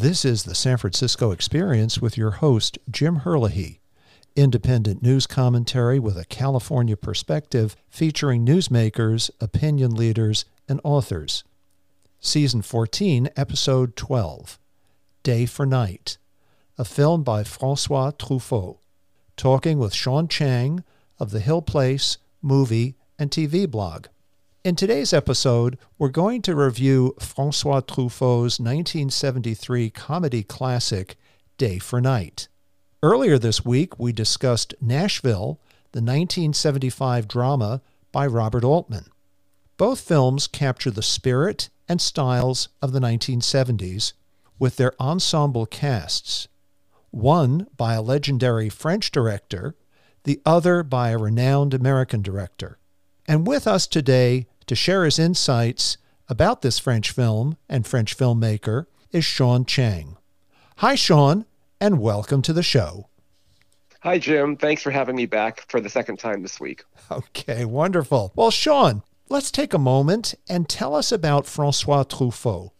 This is the San Francisco Experience with your host, Jim Herlihy. Independent news commentary with a California perspective featuring newsmakers, opinion leaders, and authors. Season 14, Episode 12 Day for Night, a film by Francois Truffaut. Talking with Shaun Chang of the Hill Place movie and TV blog. In today's episode, we're going to review Francois Truffaut's 1973 comedy classic, Day for Night. Earlier this week, we discussed Nashville, the 1975 drama by Robert Altman. Both films capture the spirit and styles of the 1970s with their ensemble casts, one by a legendary French director, the other by a renowned American director. And with us today to share his insights about this French film and French filmmaker is Shaun Chang. Hi, Shaun, and welcome to the show. Hi, Jim. Thanks for having me back for the second time this week. Okay, wonderful. Well, Shaun, let's take a moment and tell us about Francois Truffaut.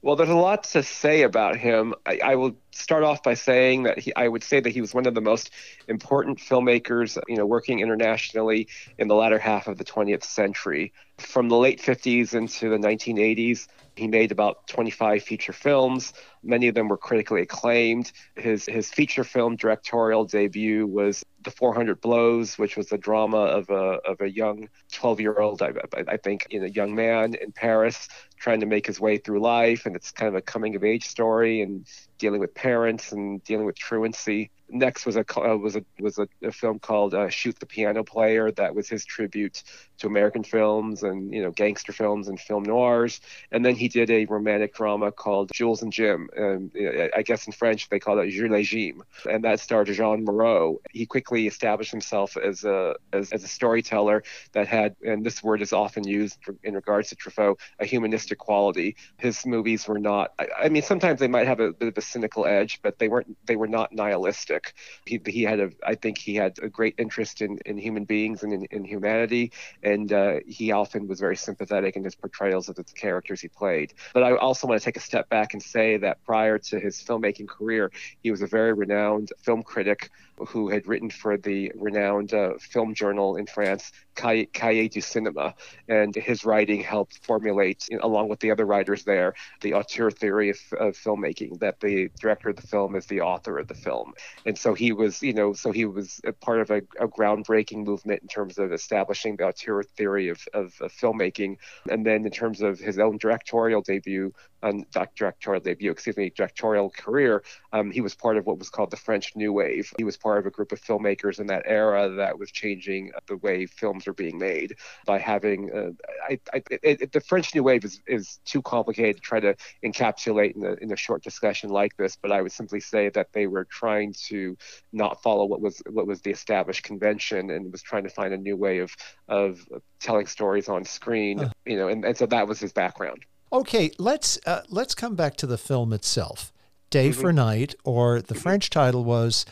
Well, there's a lot to say about him. I, I, will start off by saying that he, I would say that he was one of the most important filmmakers, you know, working internationally in the latter half of the 20th century. From the late 50s into the 1980s, he made about 25 feature films. Many of them were critically acclaimed. His his feature film directorial debut was The 400 Blows, which was a drama of a of a young 12 year old, I, I think, you know, young man in Paris trying to make his way through life, and it's kind of a coming of age story and dealing with parents and dealing with truancy. Next was a uh, was a was a, a film called uh, Shoot the Piano Player that was his tribute to American films and you know gangster films and film noirs. And then he did a romantic drama called Jules and Jim. And I guess in French they call it Jules et Jim, and that starred Jeanne Moreau. He quickly established himself as a as, as a storyteller that had, and this word is often used in regards to Truffaut, a humanistic quality. His movies were not. I, I mean, sometimes they might have a bit of a cynical edge, but they weren't. They were not nihilistic. He, he had a. I think he had a great interest in, in human beings and in, in humanity and uh, he often was very sympathetic in his portrayals of the characters he played. But I also want to take a step back and say that prior to his filmmaking career, he was a very renowned film critic who had written for the renowned uh, film journal in France, Cahiers du Cinéma. And his writing helped formulate, along with the other writers there, the auteur theory of, of filmmaking, that the director of the film is the author of the film. And so he was, you know, so he was a part of a, a groundbreaking movement in terms of establishing the auteur theory of, of, of filmmaking. And then in terms of his own directorial debut, on directorial debut, excuse me, directorial career, um, he was part of what was called the French New Wave. He was part of a group of filmmakers in that era that was changing the way films are being made by having. Uh, I, I, it, the French New Wave is, is too complicated to try to encapsulate in a, in a short discussion like this, but I would simply say that they were trying to not follow what was what was the established convention and was trying to find a new way of of telling stories on screen. Uh. You know, and, and so that was his background. Okay, let's uh, let's come back to the film itself. Day mm-hmm. for Night, or the. French title was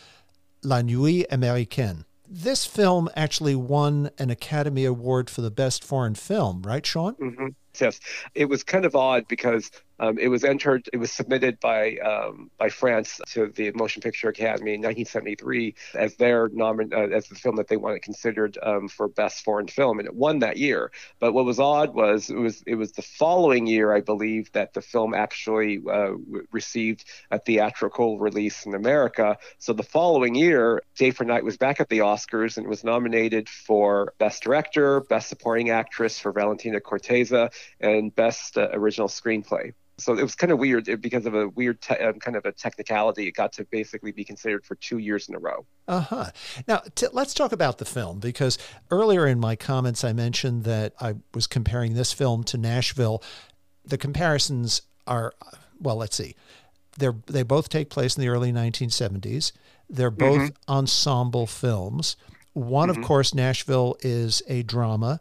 La Nuit Américaine. This film actually won an Academy Award for the Best Foreign Film, right, Shaun? Mm-hmm. Yes. It was kind of odd because um, it was entered, it was submitted by um, by France to the Motion Picture Academy in 1973 as their nomin- uh, as the film that they wanted considered um, for best foreign film, and it won that year. But what was odd was it was it was the following year, I believe, that the film actually uh, received a theatrical release in America. So the following year, Day for Night was back at the Oscars and was nominated for Best Director, Best Supporting Actress for Valentina Cortese, and Best uh, Original Screenplay. So it was kind of weird because of a weird te- um, kind of a technicality. It got to basically be considered for two years in a row. Uh huh. Now t- let's talk about the film because earlier in my comments I mentioned that I was comparing this film to Nashville. The comparisons are well. Let's see. They they both take place in the early 1970s. They're both mm-hmm. ensemble films. One, mm-hmm. of course, Nashville is a drama.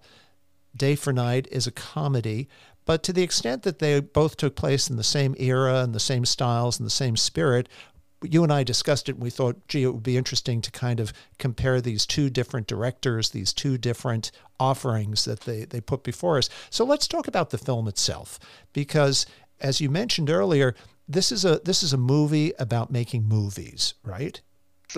Day for Night is a comedy. But to the extent that they both took place in the same era and the same styles and the same spirit, you and I discussed it and we thought, gee, it would be interesting to kind of compare these two different directors, these two different offerings that they, they put before us. So let's talk about the film itself, because as you mentioned earlier, this is a this is a movie about making movies, right?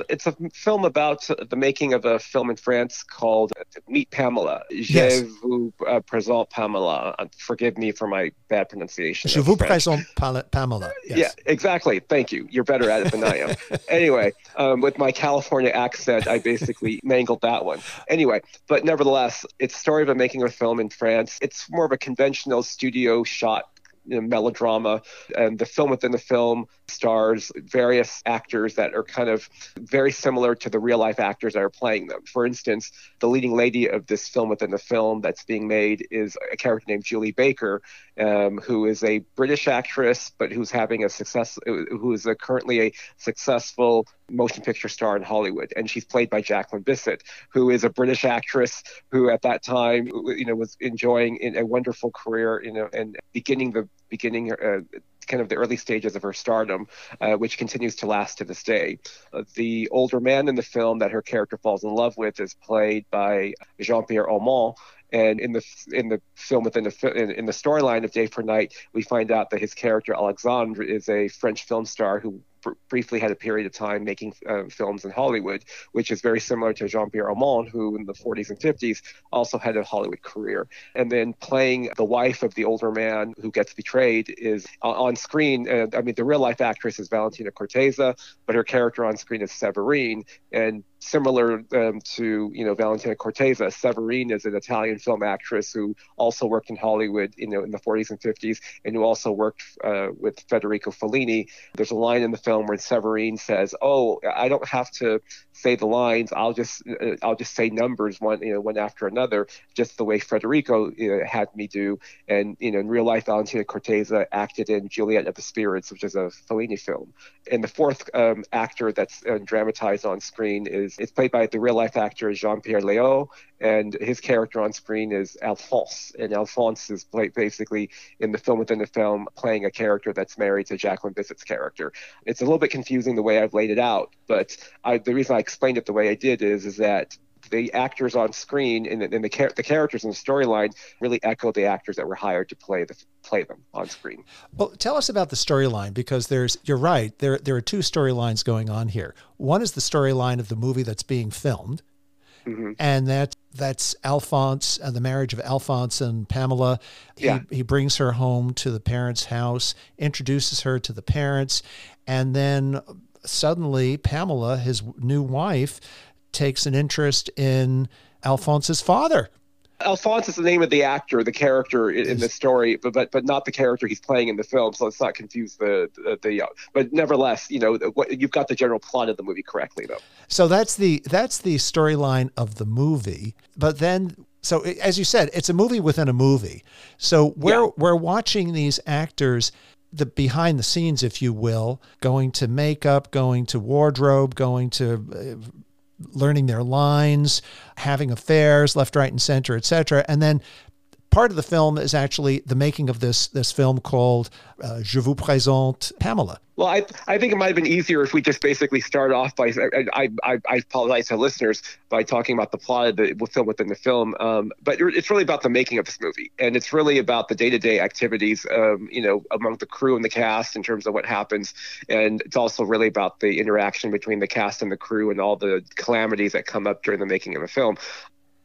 It's a film about the making of a film in France called Meet Pamela. Yes. Je vous uh, présente Pamela. Uh, forgive me for my bad pronunciation. Je vous présente Pamela. Yes. Yeah, exactly. Thank you. You're better at it than I am. anyway, um, with my California accent, I basically mangled that one. Anyway, but nevertheless, it's a story of a making of a film in France. It's more of a conventional studio shot you know, melodrama, and the film within the film stars various actors that are kind of very similar to the real life actors that are playing them. For instance, the leading lady of this film within the film that's being made is a character named Julie Baker, um, who is a British actress, but who's having a success, who is a, currently a successful motion picture star in Hollywood, and she's played by Jacqueline Bisset, who is a British actress who, at that time, you know, was enjoying a wonderful career, you know, and beginning the beginning. Uh, kind of the early stages of her stardom, uh, which continues to last to this day. Uh, the older man in the film that her character falls in love with is played by Jean-Pierre Aumont, and in the in the film within the in, in the storyline of Day for Night, we find out that his character Alexandre is a French film star who br- briefly had a period of time making uh, films in Hollywood, which is very similar to Jean-Pierre Aumont, who in the 40s and 50s also had a Hollywood career. And then playing the wife of the older man who gets betrayed is uh, on screen. Uh, I mean, the real life actress is Valentina Cortese, but her character on screen is Severine. And similar um, to you know Valentina Cortese, Severine is an Italian film actress who also worked in Hollywood, you know, in the 40s and 50s, and who also worked uh, with Federico Fellini. There's a line in the film where Severine says, "Oh, I don't have to say the lines. I'll just uh, I'll just say numbers one you know one after another, just the way Federico you know, had me do." And you know, in real life, Valentina Cortese acted in Juliet of the Spirits, which is a Fellini film. And the fourth um, actor that's uh, dramatized on screen is it's played by the real life actor Jean Pierre Léaud, and his character on screen is Alphonse. And Alphonse is basically in the film within the film playing a character that's married to Jacqueline Bisset's character. It's a little bit confusing the way I've laid it out, but I, the reason I explained it the way I did is is that the actors on screen and, and the, char- the characters in the storyline really echo the actors that were hired to play the play them on screen. Well, tell us about the storyline because there's you're right there there are two storylines going on here. One is the storyline of the movie that's being filmed, Mhm. and that that's Alphonse and the marriage of Alphonse and Pamela. He, Yeah. he brings her home to the parents' house, introduces her to the parents, and then suddenly Pamela, his new wife, takes an interest in Alphonse's father. Alphonse is the name of the actor, the character in, in the story, but, but but not the character he's playing in the film. So let's not confuse the the. the uh, but nevertheless, you know, what, you've got the general plot of the movie correctly, though. So that's the that's the storyline of the movie. But then so as you said, it's a movie within a movie. So we're Yeah. we're watching these actors the behind the scenes if you will, going to makeup, going to wardrobe, going to uh, learning their lines, having affairs left, right and center, etc. And then part of the film is actually the making of this this film called uh, Je vous présente Pamela. Well, I I think it might have been easier if we just basically start off by I I, I apologize to listeners by talking about the plot of the film within the film, um, but it's really about the making of this movie, and it's really about the day to day activities, um, you know, among the crew and the cast in terms of what happens, and it's also really about the interaction between the cast and the crew and all the calamities that come up during the making of a film.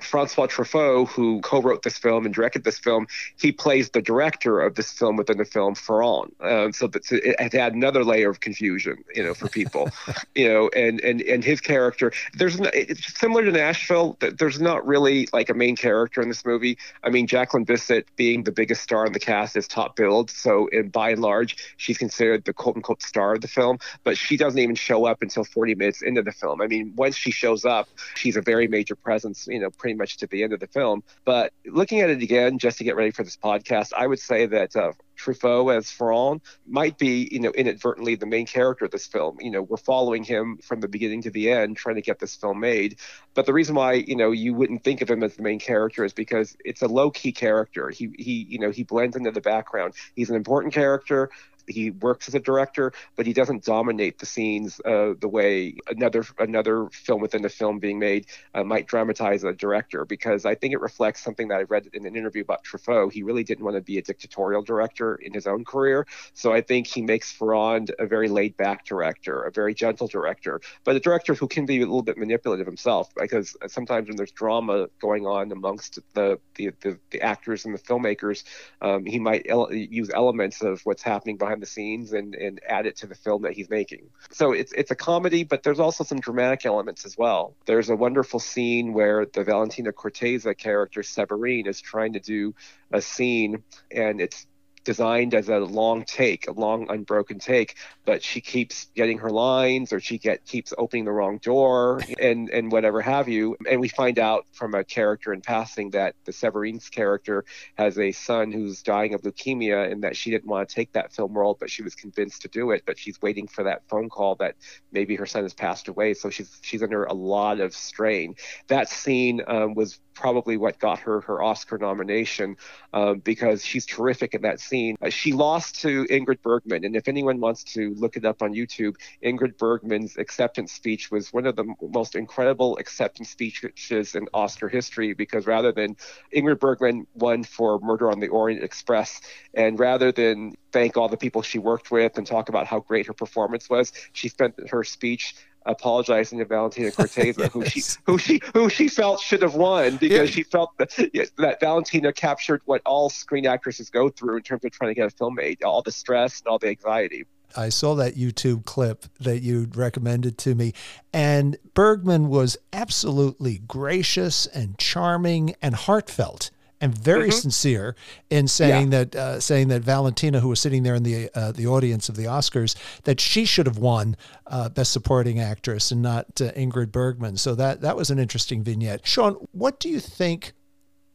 Francois Truffaut, who co-wrote this film and directed this film, he plays the director of this film within the film Ferrand. Um, so that it had had another layer of confusion, you know, for people, you know, and and and his character. There's no, it's similar to Nashville. There's not really like a main character in this movie. I mean, Jacqueline Bisset being the biggest star in the cast is top billed, so in, by and large, she's considered the quote unquote star of the film. But she doesn't even show up until 40 minutes into the film. I mean, once she shows up, she's a very major presence, you know, pretty much to the end of the film. But looking at it again, just to get ready for this podcast, I would say that uh, Truffaut as Ferrand might be, you know, inadvertently the main character of this film. You know, we're following him from the beginning to the end, trying to get this film made. But the reason why, you know, you wouldn't think of him as the main character is because it's a low-key character. He, he, you know, he blends into the background. He's an important character. He works as a director, but he doesn't dominate the scenes uh, the way another another film within the film being made uh, might dramatize a director. Because I think it reflects something that I read in an interview about Truffaut. He really didn't want to be a dictatorial director in his own career, so I think he makes Ferrand a very laid back director, a very gentle director, but a director who can be a little bit manipulative himself. Because sometimes when there's drama going on amongst the the, the, the actors and the filmmakers, um, he might ele- use elements of what's happening behind the scenes and, and add it to the film that he's making. So it's it's a comedy, but there's also some dramatic elements as well. There's a wonderful scene where the Valentina Cortese character Severine is trying to do a scene, and it's designed as a long take, a long unbroken take, but she keeps getting her lines or she get keeps opening the wrong door and and whatever have you. And we find out from a character in passing that the Severine's character has a son who's dying of leukemia and that she didn't want to take that film role, but she was convinced to do it. But she's waiting for that phone call that maybe her son has passed away, so she's she's under a lot of strain. That scene um, was probably what got her her Oscar nomination um, because she's terrific in that scene. Uh, she lost to Ingrid Bergman, and if anyone wants to look it up on YouTube, Ingrid Bergman's acceptance speech was one of the most incredible acceptance speeches in Oscar history because rather than Ingrid Bergman won for Murder on the Orient Express, and rather than thank all the people she worked with and talk about how great her performance was, she spent her speech apologizing to Valentina Cortese, yes. who she who she who she felt should have won because yeah. she felt that that Valentina captured what all screen actresses go through in terms of trying to get a film made, all the stress and all the anxiety. I saw that YouTube clip that you recommended to me, and Bergman was absolutely gracious and charming and heartfelt and very mm-hmm. sincere in saying yeah. that uh, saying that Valentina, who was sitting there in the uh, the audience of the Oscars, that she should have won uh, Best Supporting Actress and not uh, Ingrid Bergman. So that that was an interesting vignette. Shaun, what do you think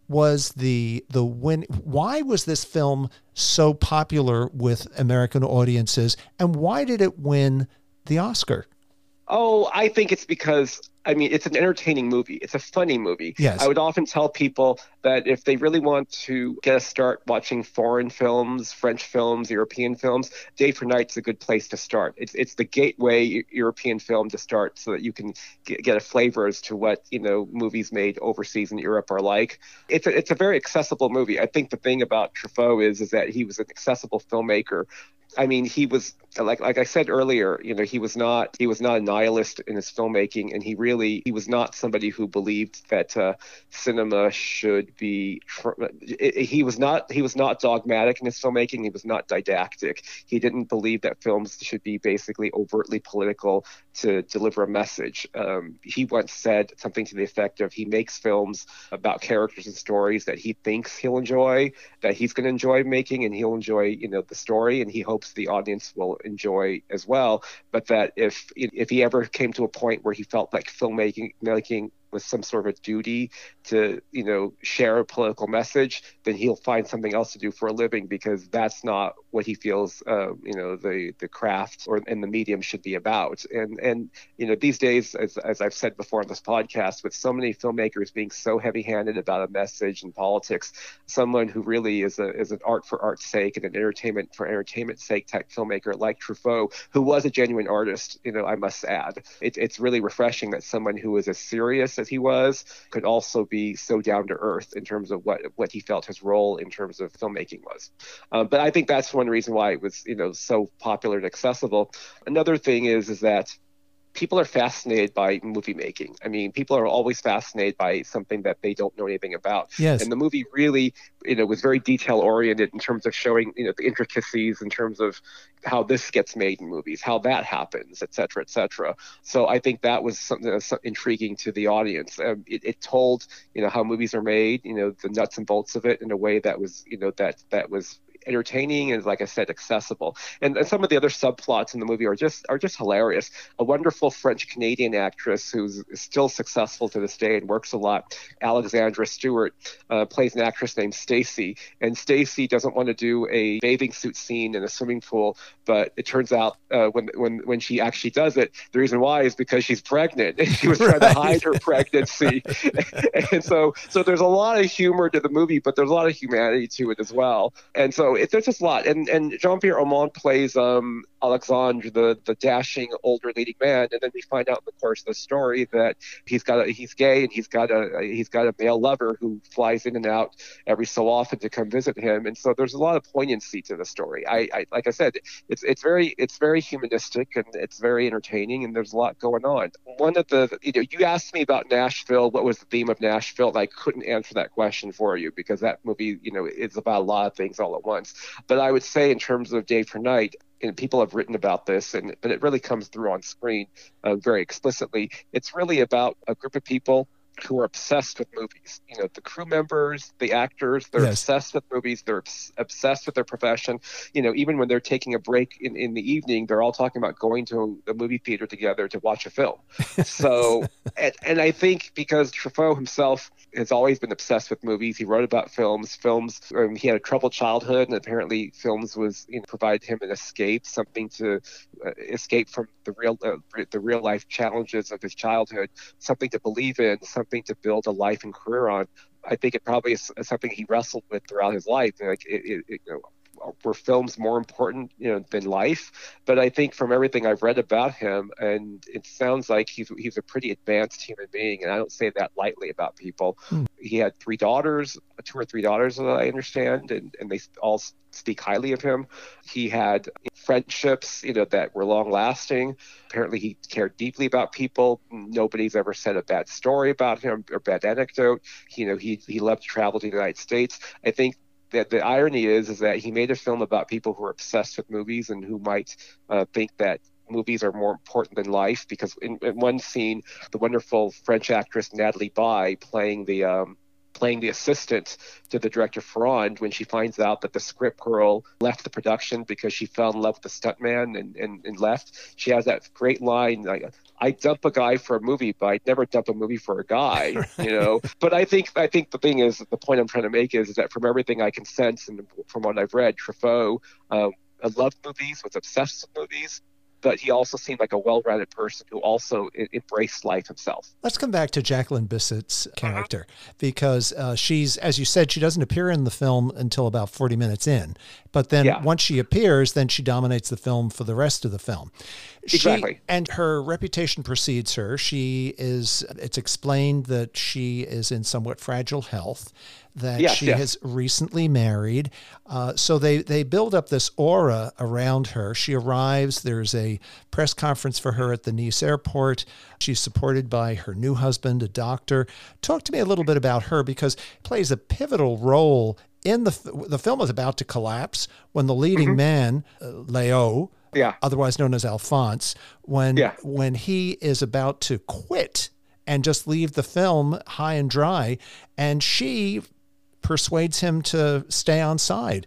was the the win? Why was this film so popular with American audiences, and why did it win the Oscar? Oh, I think it's because I mean, it's an entertaining movie. It's a funny movie. Yes. I would often tell people that if they really want to get a start watching foreign films, French films, European films, Day for Night's a good place to start. It's it's the gateway European film to start, so that you can get, get a flavor as to what you know movies made overseas in Europe are like. It's a, it's a very accessible movie. I think the thing about Truffaut is is that he was an accessible filmmaker I mean, he was like like I said earlier, you know, he was not he was not a nihilist in his filmmaking, and he really he was not somebody who believed that uh, cinema should be. He was not he was not dogmatic in his filmmaking. He was not didactic. He didn't believe that films should be basically overtly political to deliver a message. Um, he once said something to the effect of he makes films about characters and stories that he thinks he'll enjoy, that he's going to enjoy making, and he'll enjoy you know the story, and he hopes the audience will enjoy as well. But that if if he ever came to a point where he felt like filmmaking making with some sort of a duty to, you know, share a political message, then he'll find something else to do for a living because that's not what he feels, uh, you know, the the craft or and the medium should be about. And and you know, these days, as as I've said before on this podcast, with so many filmmakers being so heavy-handed about a message and politics, someone who really is a is an art for art's sake and an entertainment for entertainment's sake type filmmaker like Truffaut, who was a genuine artist, you know, I must add, it, it's really refreshing that someone who is as serious as he was could also be so down to earth in terms of what what he felt his role in terms of filmmaking was. Um, but I think that's one reason why it was you know so popular and accessible. Another thing is is that people are fascinated by movie making. I mean, people are always fascinated by something that they don't know anything about. Yes. And the movie really, you know, was very detail oriented in terms of showing, you know, the intricacies in terms of how this gets made in movies, how that happens, et cetera, et cetera. So I think that was something that's intriguing to the audience. Um, it, it told, you know, how movies are made, you know, the nuts and bolts of it in a way that was, you know, that that was entertaining and like I said, accessible. And, and some of the other subplots in the movie are just are just hilarious. A wonderful French Canadian actress who's still successful to this day and works a lot, Alexandra Stewart, uh, plays an actress named Stacy. And Stacy doesn't want to do a bathing suit scene in a swimming pool, but it turns out uh, when when when she actually does it, the reason why is because she's pregnant and she was trying right. to hide her pregnancy. and so so there's a lot of humor to the movie, but there's a lot of humanity to it as well. And so it, there's just a lot. And and Jean Pierre Aumont plays um, Alexandre, the the dashing older leading man, and then we find out in the course of the story that he's got a, he's gay and he's got a he's got a male lover who flies in and out every so often to come visit him. And so there's a lot of poignancy to the story. I, I like I said, it's it's very it's very humanistic and it's very entertaining, and there's a lot going on. One of the you know you asked me about Nashville, what was the theme of Nashville? And I couldn't answer that question for you because that movie you know is about a lot of things all at once. But I would say in terms of Day for Night, and people have written about this, and but it really comes through on screen uh, very explicitly. It's really about a group of people who are obsessed with movies. You know, the crew members, the actors, they're yes. obsessed with movies. They're obsessed with their profession. You know, even when they're taking a break in, in the evening, they're all talking about going to a movie theater together to watch a film. So, and, and I think because Truffaut himself has always been obsessed with movies, he wrote about films. Films, um, he had a troubled childhood, and apparently, films was you know provided him an escape, something to uh, escape from the real uh, the real life challenges of his childhood, something to believe in, something to build a life and career on. I think it probably is something he wrestled with throughout his life. Like it, it, it, you know, were films more important, you know, than life? But I think from everything I've read about him, and it sounds like he's he's a pretty advanced human being, and I don't say that lightly about people. Hmm. He had three daughters, two or three daughters, that I understand, and and they all speak highly of him. He had friendships, you know, that were long lasting. Apparently, he cared deeply about people. Nobody's ever said a bad story about him or bad anecdote. You know, he he loved to travel to the United States. I think that the irony is is that he made a film about people who are obsessed with movies and who might uh, think that movies are more important than life because in, in, one scene the wonderful french actress Nathalie Baye playing the um, playing the assistant to the director Ferrand when she finds out that the script girl left the production because she fell in love with the stuntman and, and, and left. She has that great line like, I dump a guy for a movie, but I'd never dump a movie for a guy, you know. But I think I think the thing is the point I'm trying to make is, is that from everything I can sense and from what I've read, Truffaut um, loved movies, was obsessed with movies, but he also seemed like a well-rounded person who also embraced life himself. Let's come back to Jacqueline Bisset's character uh-huh. because uh, she's, as you said, she doesn't appear in the film until about 40 minutes in, but then yeah. once she appears, then she dominates the film for the rest of the film. Exactly. And her reputation precedes her. She is, it's explained that she is in somewhat fragile health that yes, she yes. has recently married. Uh, so they, they build up this aura around her. She arrives, there's a press conference for her at the Nice airport. She's supported by her new husband, a doctor. Talk to me a little bit about her because plays a pivotal role in the the film is about to collapse when the leading mm-hmm. man, uh, Leo, yeah. otherwise known as Alphonse, when yeah. when he is about to quit and just leave the film high and dry, and she persuades him to stay on side.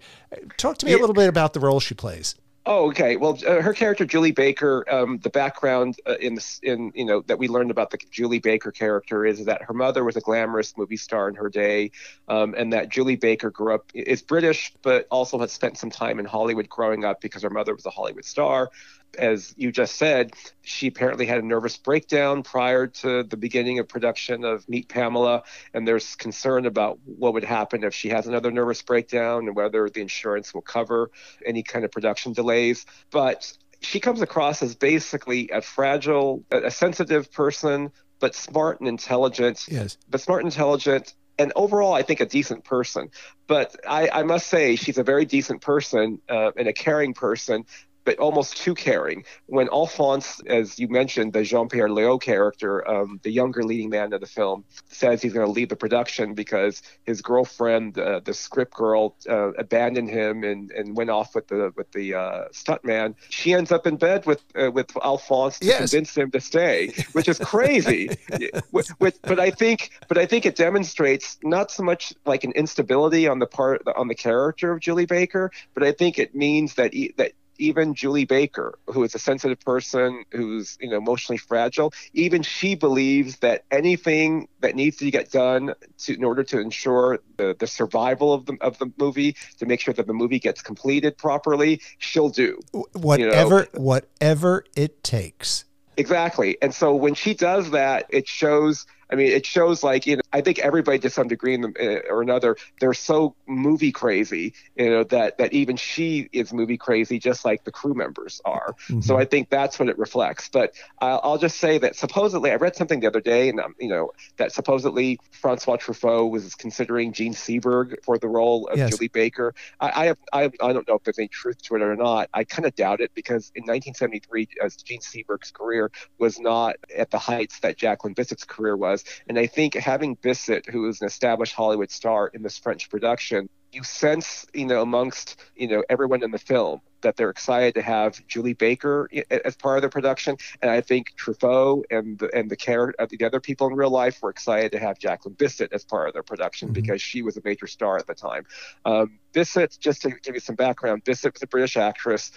Talk to me a little bit about the role she plays. Oh, okay. Well, uh, her character Julie Baker, um, the background uh, in the, in you know that we learned about the Julie Baker character is that her mother was a glamorous movie star in her day, um, and that Julie Baker grew up is British, but also has spent some time in Hollywood growing up because her mother was a Hollywood star as you just said, she apparently had a nervous breakdown prior to the beginning of production of Meet Pamela, and there's concern about what would happen if she has another nervous breakdown and whether the insurance will cover any kind of production delays. But she comes across as basically a fragile, a sensitive person, but smart and intelligent. Yes. But smart and intelligent and overall, I think a decent person. But I, I must say, she's a very decent person uh, and a caring person but almost too caring. When Alphonse, as you mentioned, the Jean Pierre Léaud character, um, the younger leading man of the film, says he's going to leave the production because his girlfriend, uh, the script girl, uh, abandoned him and, and went off with the with the uh, stuntman. She ends up in bed with uh, with Alphonse to yes. convince him to stay, which is crazy. but I think but I think it demonstrates not so much like an instability on the part on the character of Julie Baker, but I think it means that he, that even Julie Baker, who is a sensitive person who's you know emotionally fragile, even she believes that anything that needs to get done to, in order to ensure the, the survival of the of the movie, to make sure that the movie gets completed properly, she'll do whatever you know? whatever it takes. Exactly, and so when she does that, it shows I mean, it shows like you know, I think everybody to some degree in the, uh, or another, they're so movie crazy, you know, that that even she is movie crazy, just like the crew members are. Mm-hmm. So I think that's what it reflects. But I'll, I'll just say that supposedly, I read something the other day, and um, you know, that supposedly Francois Truffaut was considering Jean Seberg for the role of yes. Julie Baker. I, I have, I, I don't know if there's any truth to it or not. I kind of doubt it because in 1973, as Jean Seberg's career was not at the heights that Jacqueline Bisset's career was, and I think having Bisset, who is an established Hollywood star in this French production, you sense, you know, amongst you know everyone in the film that they're excited to have Julie Baker as part of the production, and I think Truffaut and the, and the character, uh, the other people in real life were excited to have Jacqueline Bisset as part of their production mm-hmm. because she was a major star at the time. Um, Bisset, just to give you some background, Bisset was a British actress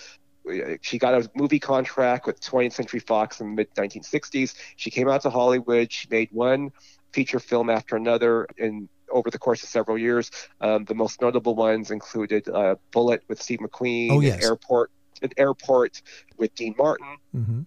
she got a movie contract with 20th Century Fox in the mid 1960s. She came out to Hollywood. She made one feature film after another in over the course of several years. Um, the most notable ones included uh, Bullitt with Steve McQueen, oh, yes. Airport, an Airport with Dean Martin. Mm-hmm.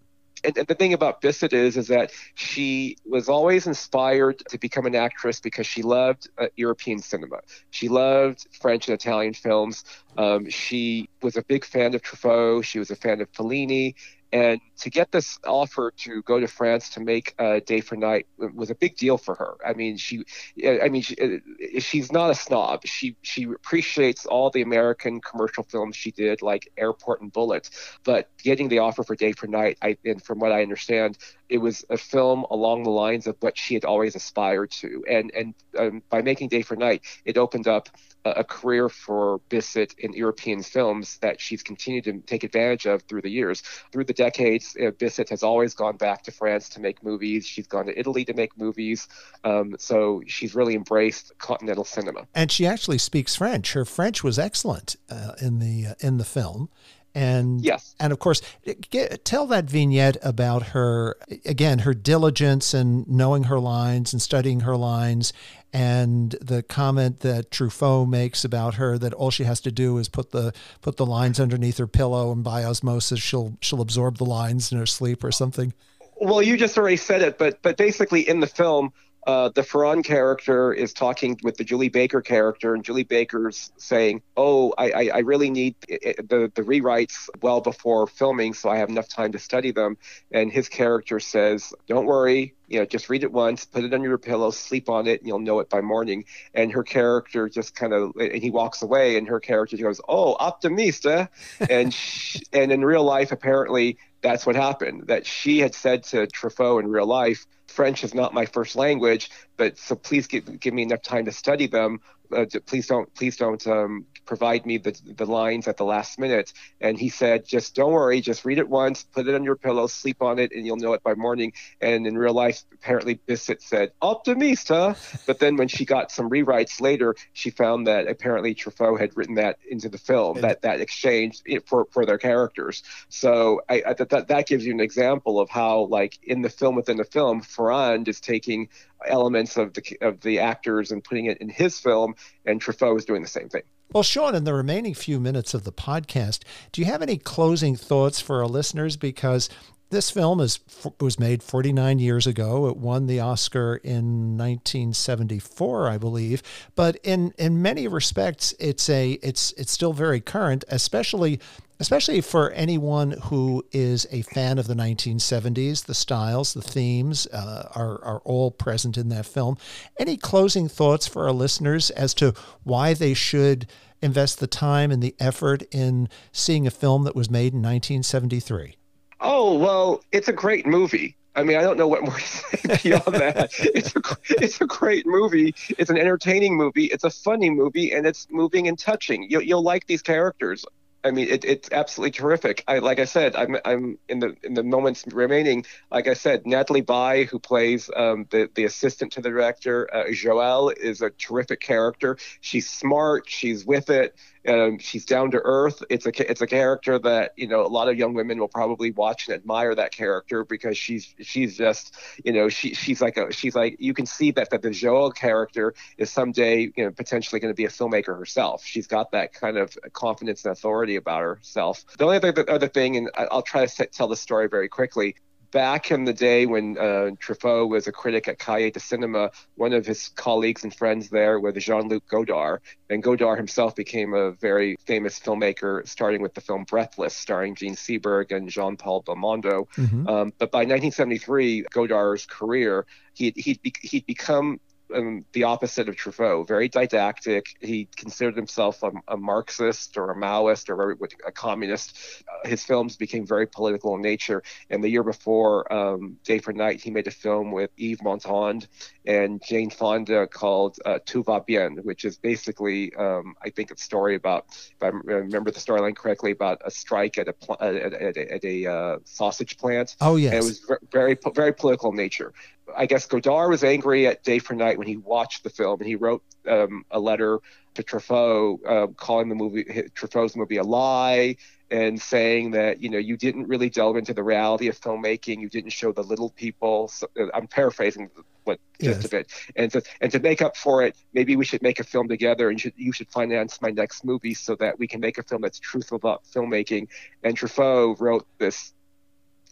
And, and, the thing about Bisset is, is that she was always inspired to become an actress because she loved uh, European cinema. She loved French and Italian films. Um, she was a big fan of Truffaut. She was a fan of Fellini. And to get this offer to go to France to make a Day for Night was a big deal for her. I mean, she, I mean, she, uh, she's not a snob. She she appreciates all the American commercial films she did, like Airport and Bullitt. But getting the offer for Day for Night, I, and from what I understand, it was a film along the lines of what she had always aspired to. And and um, by making Day for Night, it opened up a career for Bisset in European films that she's continued to take advantage of through the years. Through the decades, uh, Bisset has always gone back to France to make movies. She's gone to Italy to make movies. Um, so she's really embraced continental cinema. And she actually speaks French. Her French was excellent uh, in the uh, in the film and yes. and of course get, tell that vignette about her again her diligence and knowing her lines and studying her lines and the comment that Truffaut makes about her that all she has to do is put the put the lines underneath her pillow and by osmosis she'll she'll absorb the lines in her sleep or something. Well you just already said it but but basically in the film uh, the Ferrand character is talking with the Julie Baker character, and Julie Baker's saying, "Oh, I, I, I really need the the rewrites well before filming, so I have enough time to study them." And his character says, "Don't worry, you know, just read it once, put it under your pillow, sleep on it, and you'll know it by morning." And her character just kind of, and he walks away, and her character goes, "Oh, optimista," and she, and in real life, apparently, that's what happened. That she had said to Truffaut in real life French is not my first language, but so please give, give me enough time to study them. Uh, please don't please don't um, provide me the, the lines at the last minute. And he said, just don't worry, just read it once, put it on your pillow, sleep on it, and you'll know it by morning. And in real life, apparently Bisset said, optimista. But then when she got some rewrites later, she found that apparently Truffaut had written that into the film, that, that exchange for, for their characters. So I, I that, that gives you an example of how, like, in the film within the film, Ferrand is taking elements of the of the actors and putting it in his film, and Truffaut is doing the same thing. Well, Shaun, in the remaining few minutes of the podcast, do you have any closing thoughts for our listeners? Because this film is was made 49 years ago. It won the Oscar in 1974, I believe. But in in many respects, it's a it's it's still very current, especially especially for anyone who is a fan of the 1970s. The styles, the themes uh, are, are all present in that film. Any closing thoughts for our listeners as to why they should invest the time and the effort in seeing a film that was made in 1973? Oh, well, it's a great movie. I mean, I don't know what more to say beyond that. It's a it's a great movie. It's an entertaining movie. It's a funny movie, and it's moving and touching. You'll you'll like these characters. I mean, it, it's absolutely terrific. I, like I said, I'm, I'm in the in the moments remaining. Like I said, Nathalie Baye, who plays um, the the assistant to the director, uh, Joelle, is a terrific character. She's smart. She's with it. Um, she's down to earth. It's a it's a character that you know a lot of young women will probably watch and admire that character because she's she's just you know she she's like a she's like you can see that that the Joelle character is someday you know potentially going to be a filmmaker herself. She's got that kind of confidence and authority about herself. The only other, other thing, and I'll try to tell the story very quickly back in the day when uh, Truffaut was a critic at Cahiers de Cinema, one of his colleagues and friends there was Jean-Luc Godard, and Godard himself became a very famous filmmaker, starting with the film Breathless, starring Jean Seberg and Jean-Paul Belmondo. Mm-hmm. Um, but by 1973, Godard's career, he he'd, he'd become um, the opposite of Truffaut, very didactic. He considered himself a, a Marxist or a Maoist or a, a communist. Uh, his films became very political in nature. And the year before um, Day for Night, he made a film with Yves Montand and Jane Fonda called uh, Tout va bien, which is basically, um, I think, a story about, if I remember the storyline correctly, about a strike at a pl- at, at, at a uh, sausage plant. Oh yes, and it was very very political in nature. I guess Godard was angry at Day for Night when he watched the film, and he wrote um, a letter to Truffaut uh, calling the movie Truffaut's movie a lie and saying that you know you didn't really delve into the reality of filmmaking, you didn't show the little people. So, uh, I'm paraphrasing what yes. of it, and to and to make up for it, maybe we should make a film together, and you should, you should finance my next movie so that we can make a film that's truthful about filmmaking. And Truffaut wrote this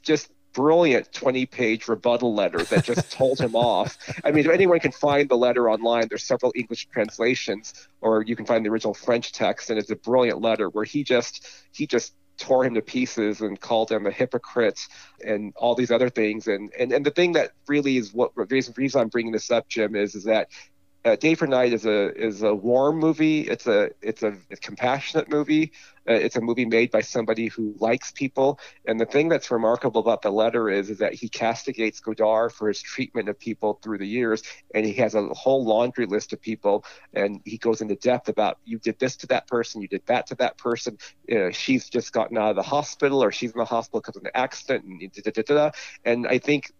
just brilliant 20 page rebuttal letter that just told him off. I mean, if anyone can find the letter online, there's several English translations, or you can find the original French text, and it's a brilliant letter where he just he just tore him to pieces and called him a hypocrite and all these other things. And and, and the thing that really is what the reason, reason I'm bringing this up, Jim, is is that uh, Day for Night is a is a warm movie. It's a it's a, a compassionate movie. Uh, it's a movie made by somebody who likes people. And the thing that's remarkable about the letter is is that he castigates Godard for his treatment of people through the years, and he has a whole laundry list of people, and he goes into depth about you did this to that person, you did that to that person. Know, she's just gotten out of the hospital, or she's in the hospital because of an accident, and da, da, da, and I think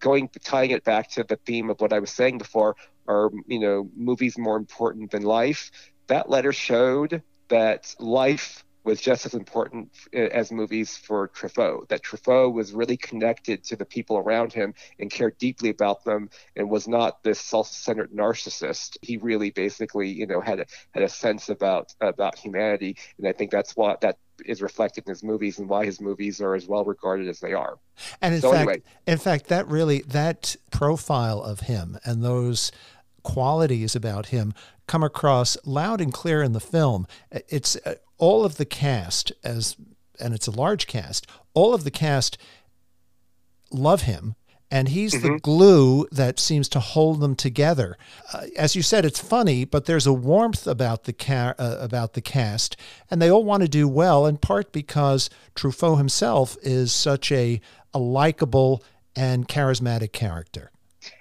going tying it back to the theme of what I was saying before, are you know movies more important than life? That letter showed that life was just as important eh, as movies for Truffaut. That Truffaut was really connected to the people around him and cared deeply about them, and was not this self-centered narcissist. He really, basically, you know, had a had a sense about about humanity, and I think that's what that is reflected in his movies and why his movies are as well regarded as they are. And in so fact, anyway. in fact, that really that profile of him and those qualities about him come across loud and clear in the film. It's uh, all of the cast as and it's a large cast. All of the cast love him and he's mm-hmm. the glue that seems to hold them together. Uh, as you said, it's funny, but there's a warmth about the ca- uh, about the cast, and they all want to do well. In part because Truffaut himself is such a a likable and charismatic character.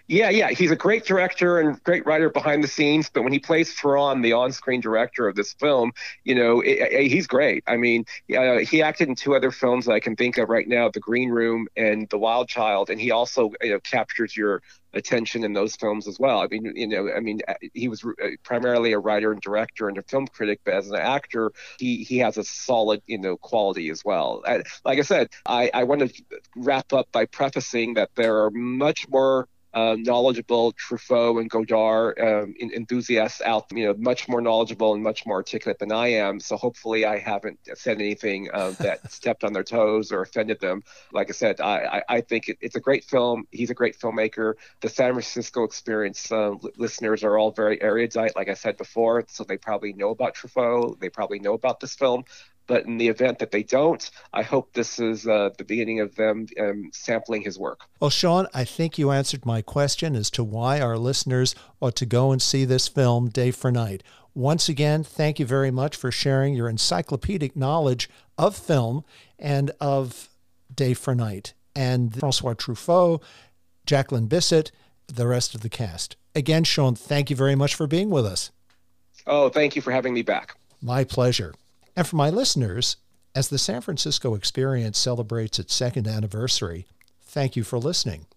Yeah, yeah, he's a great director and great writer behind the scenes. But when he plays Ferrand, the on-screen director of this film, you know, it, it, he's great. I mean, uh, he acted in two other films that I can think of right now: The Green Room and The Wild Child. And he also, you know, captures your attention in those films as well. I mean, you know, I mean, uh, he was uh, primarily a writer and director and a film critic, but as an actor, he he has a solid, you know, quality as well. I, like I said, I I want to wrap up by prefacing that there are much more uh, knowledgeable Truffaut and Godard um, enthusiasts out, you know, much more knowledgeable and much more articulate than I am. So hopefully I haven't said anything uh, that stepped on their toes or offended them. Like I said, I, I, I think it, it's a great film. He's a great filmmaker. The San Francisco Experience uh, listeners are all very erudite, like I said before, so they probably know about Truffaut. They probably know about this film. But in the event that they don't, I hope this is uh, the beginning of them um, sampling his work. Well, Shaun, I think you answered my question as to why our listeners ought to go and see this film day for night. Once again, thank you very much for sharing your encyclopedic knowledge of film and of Day for Night. And Francois Truffaut, Jacqueline Bisset, the rest of the cast. Again, Shaun, thank you very much for being with us. Oh, thank you for having me back. My pleasure. And for my listeners, as the San Francisco Experience celebrates its second anniversary, thank you for listening.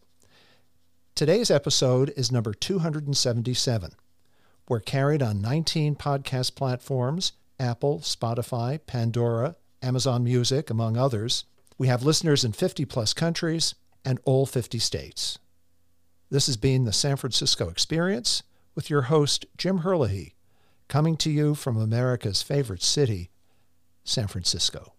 Today's episode is number 277. We're carried on 19 podcast platforms Apple, Spotify, Pandora, Amazon Music, among others. We have listeners in 50 plus countries and all 50 states. This has been the San Francisco Experience with your host, Jim Herlihy, coming to you from America's favorite city, San Francisco.